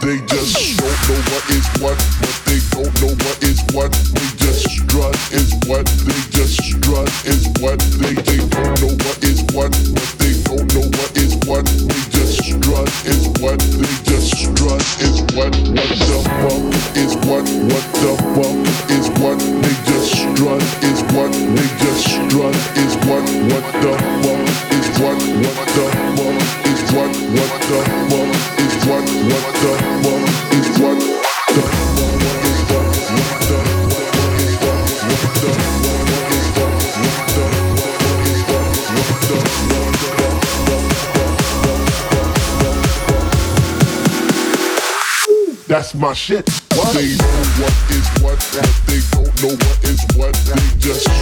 They just don't know what is what, but they don't know what is what. They just strut is what, they just strut is what, they my shit. What? They know what is what, that they don't know what is what. They just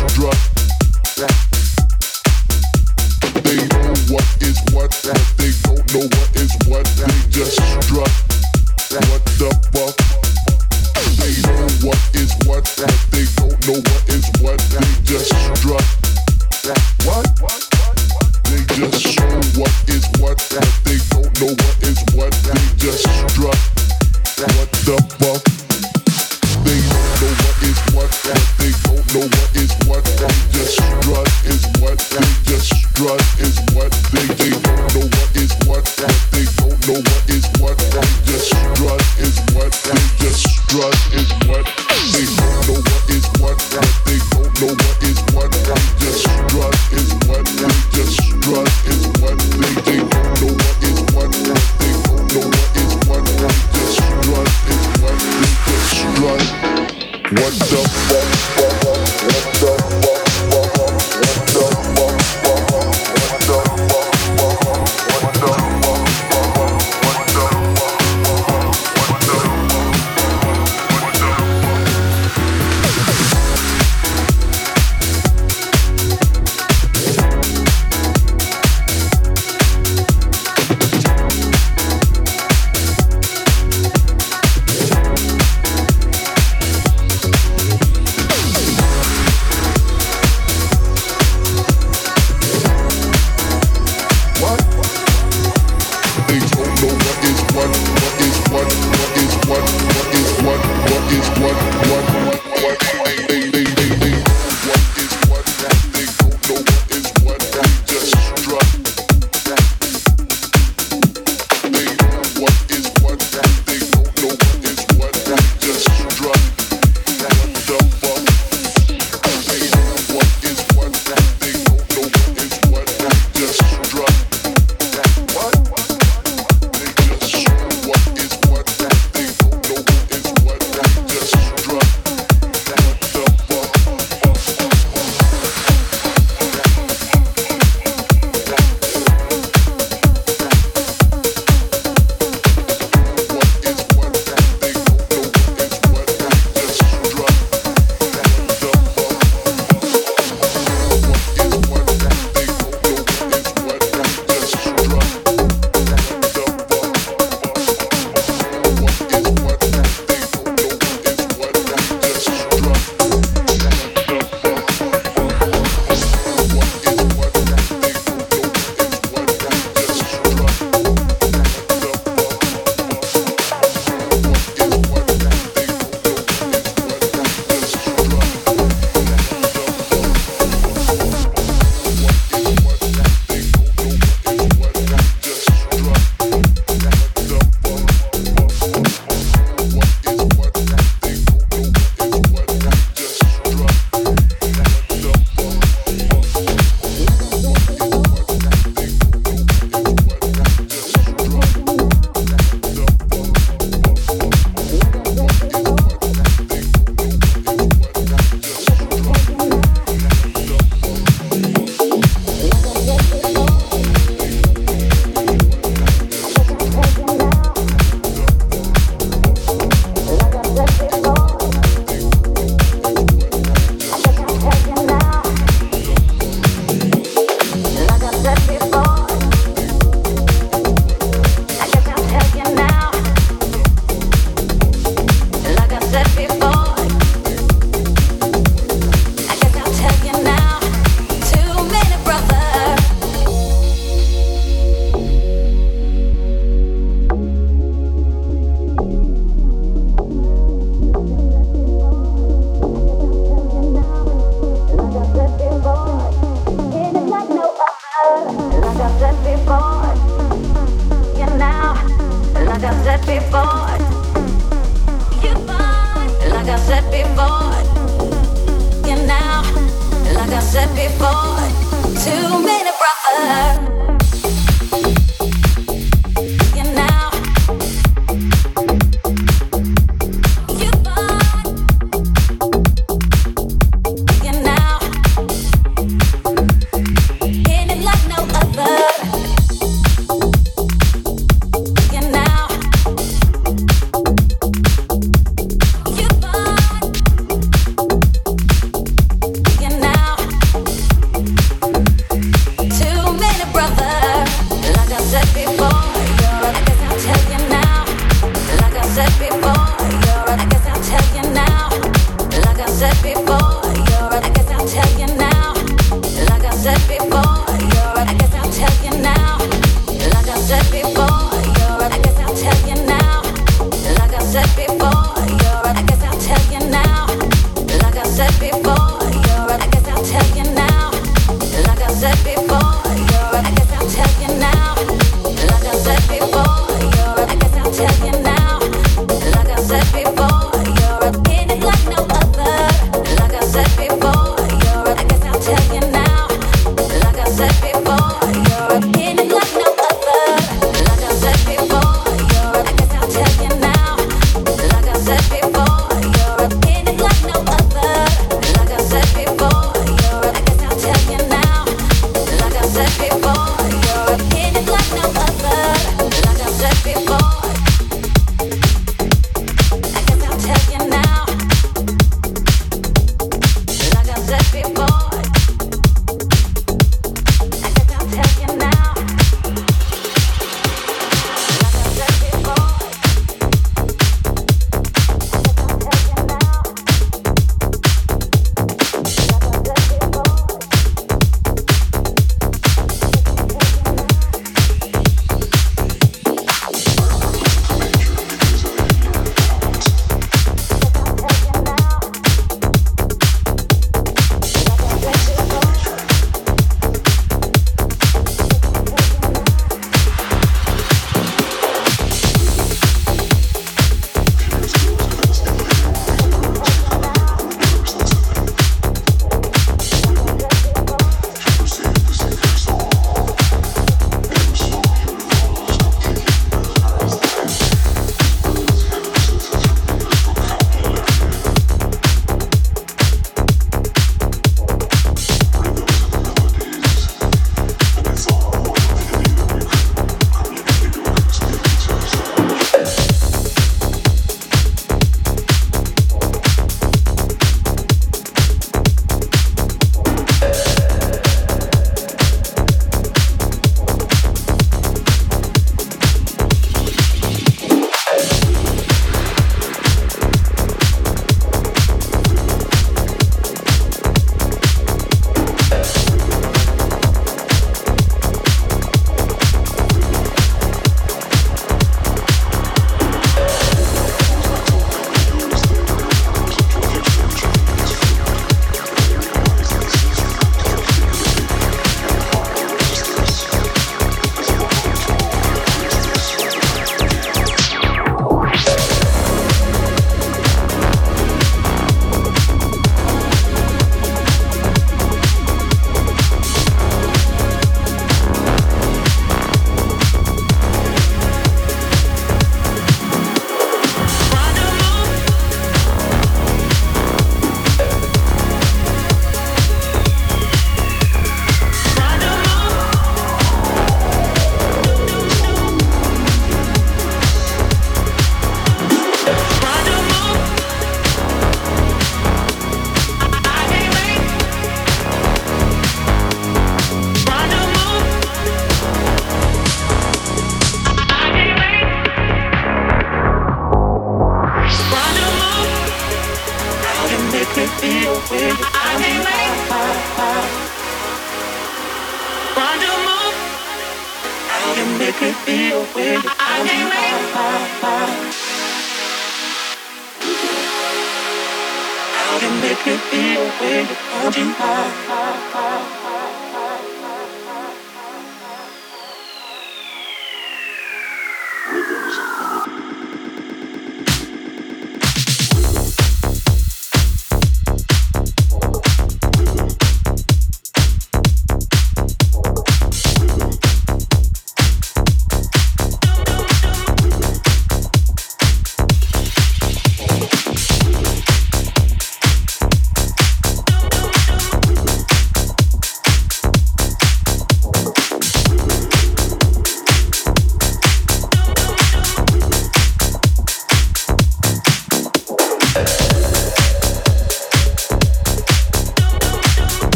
said.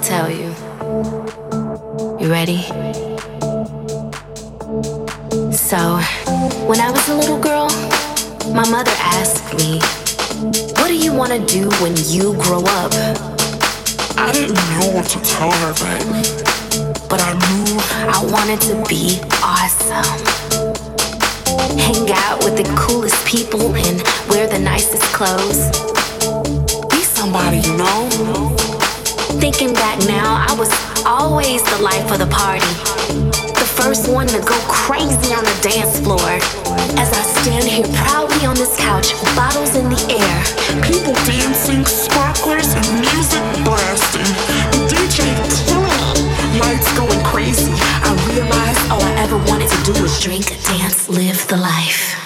To tell you. You ready? So, when I was a little girl, my mother asked me, What do you want to do when you grow up? I didn't know what to tell her. But I knew I wanted to be awesome. Hang out with the coolest people and wear the nicest clothes. Be somebody, you know? Thinking back now, I was always the life of the party. The first one to go crazy on the dance floor. As I stand here proudly on this couch, bottles in the air. People dancing, sparklers, music blasting. DJ killing it. Lights going crazy. I realized all I ever wanted to do was drink, dance, live the life.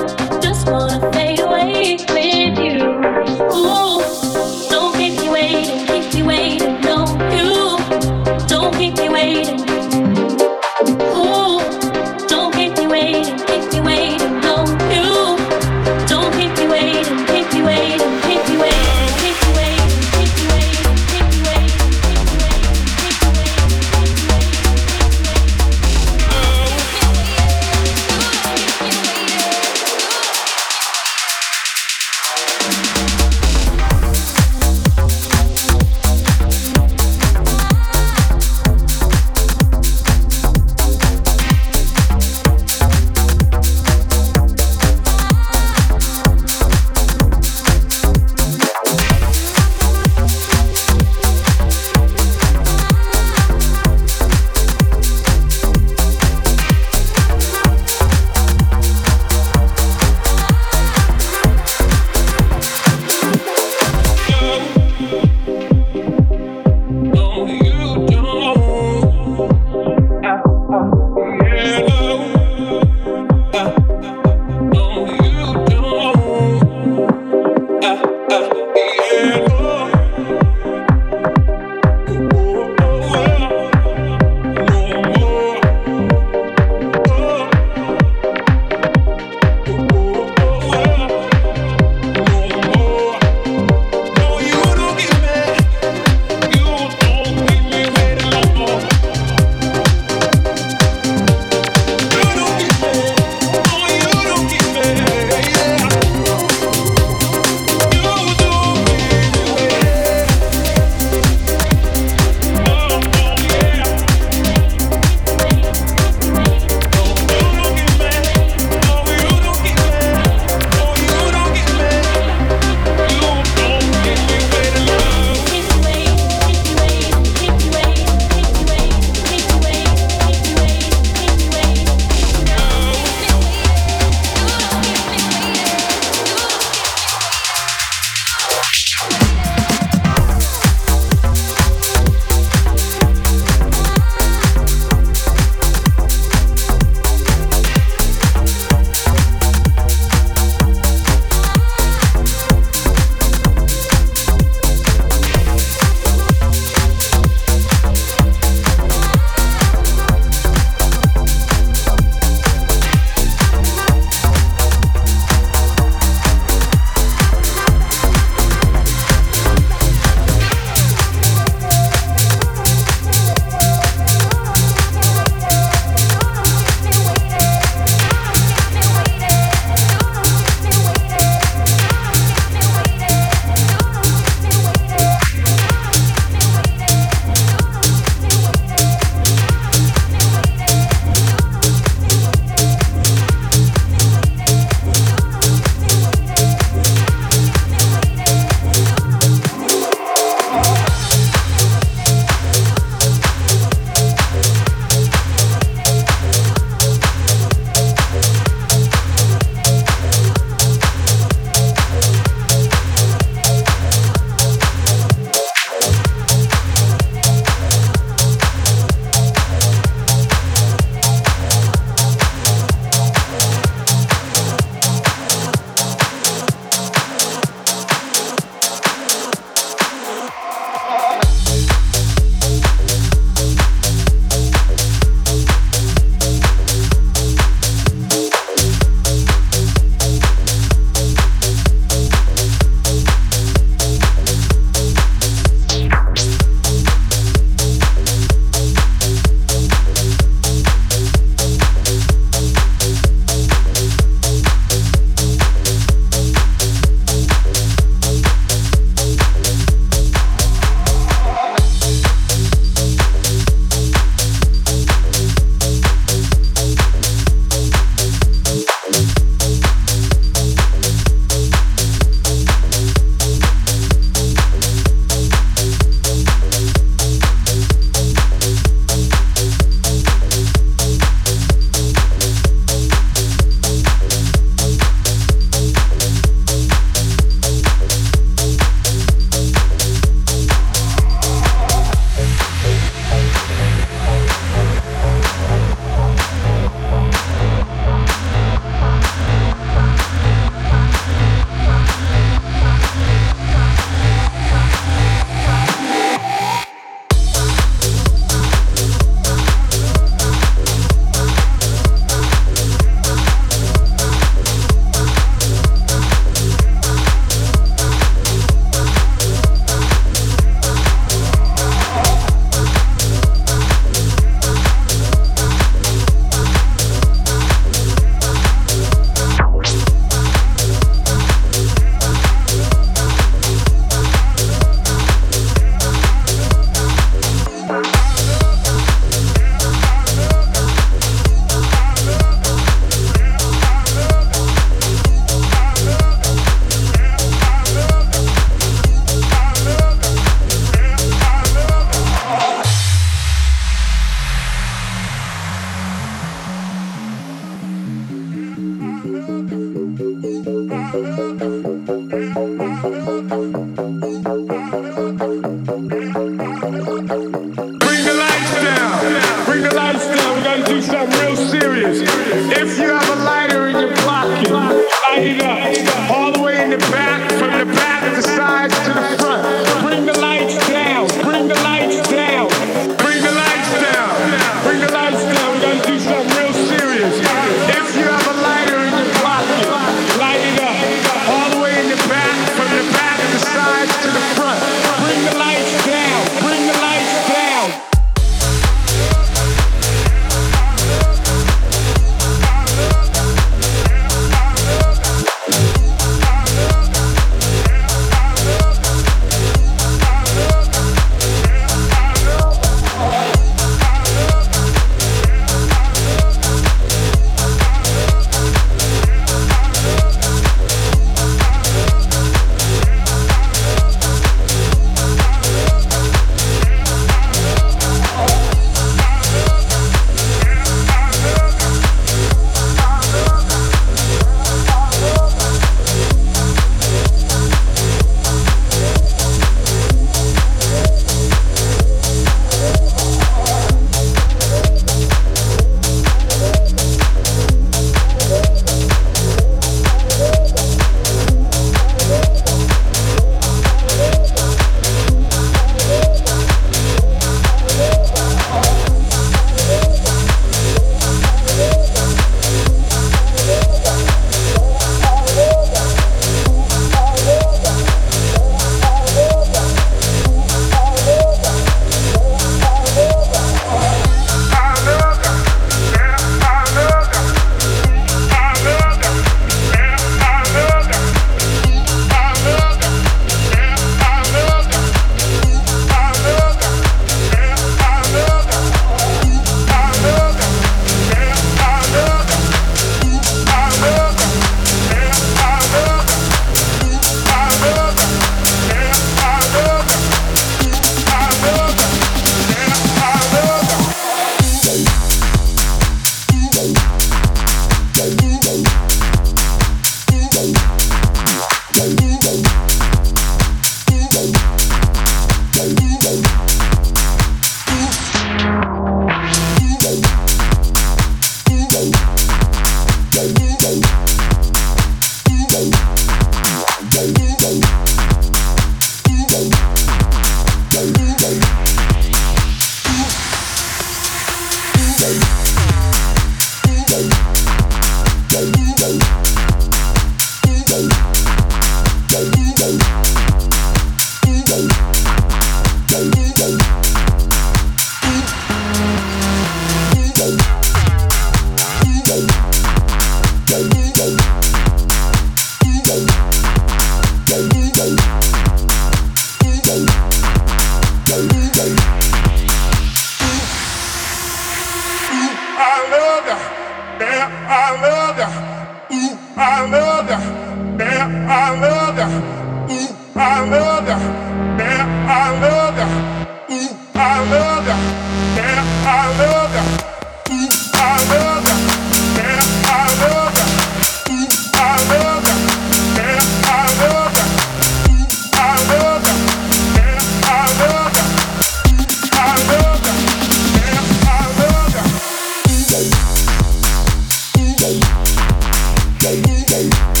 Música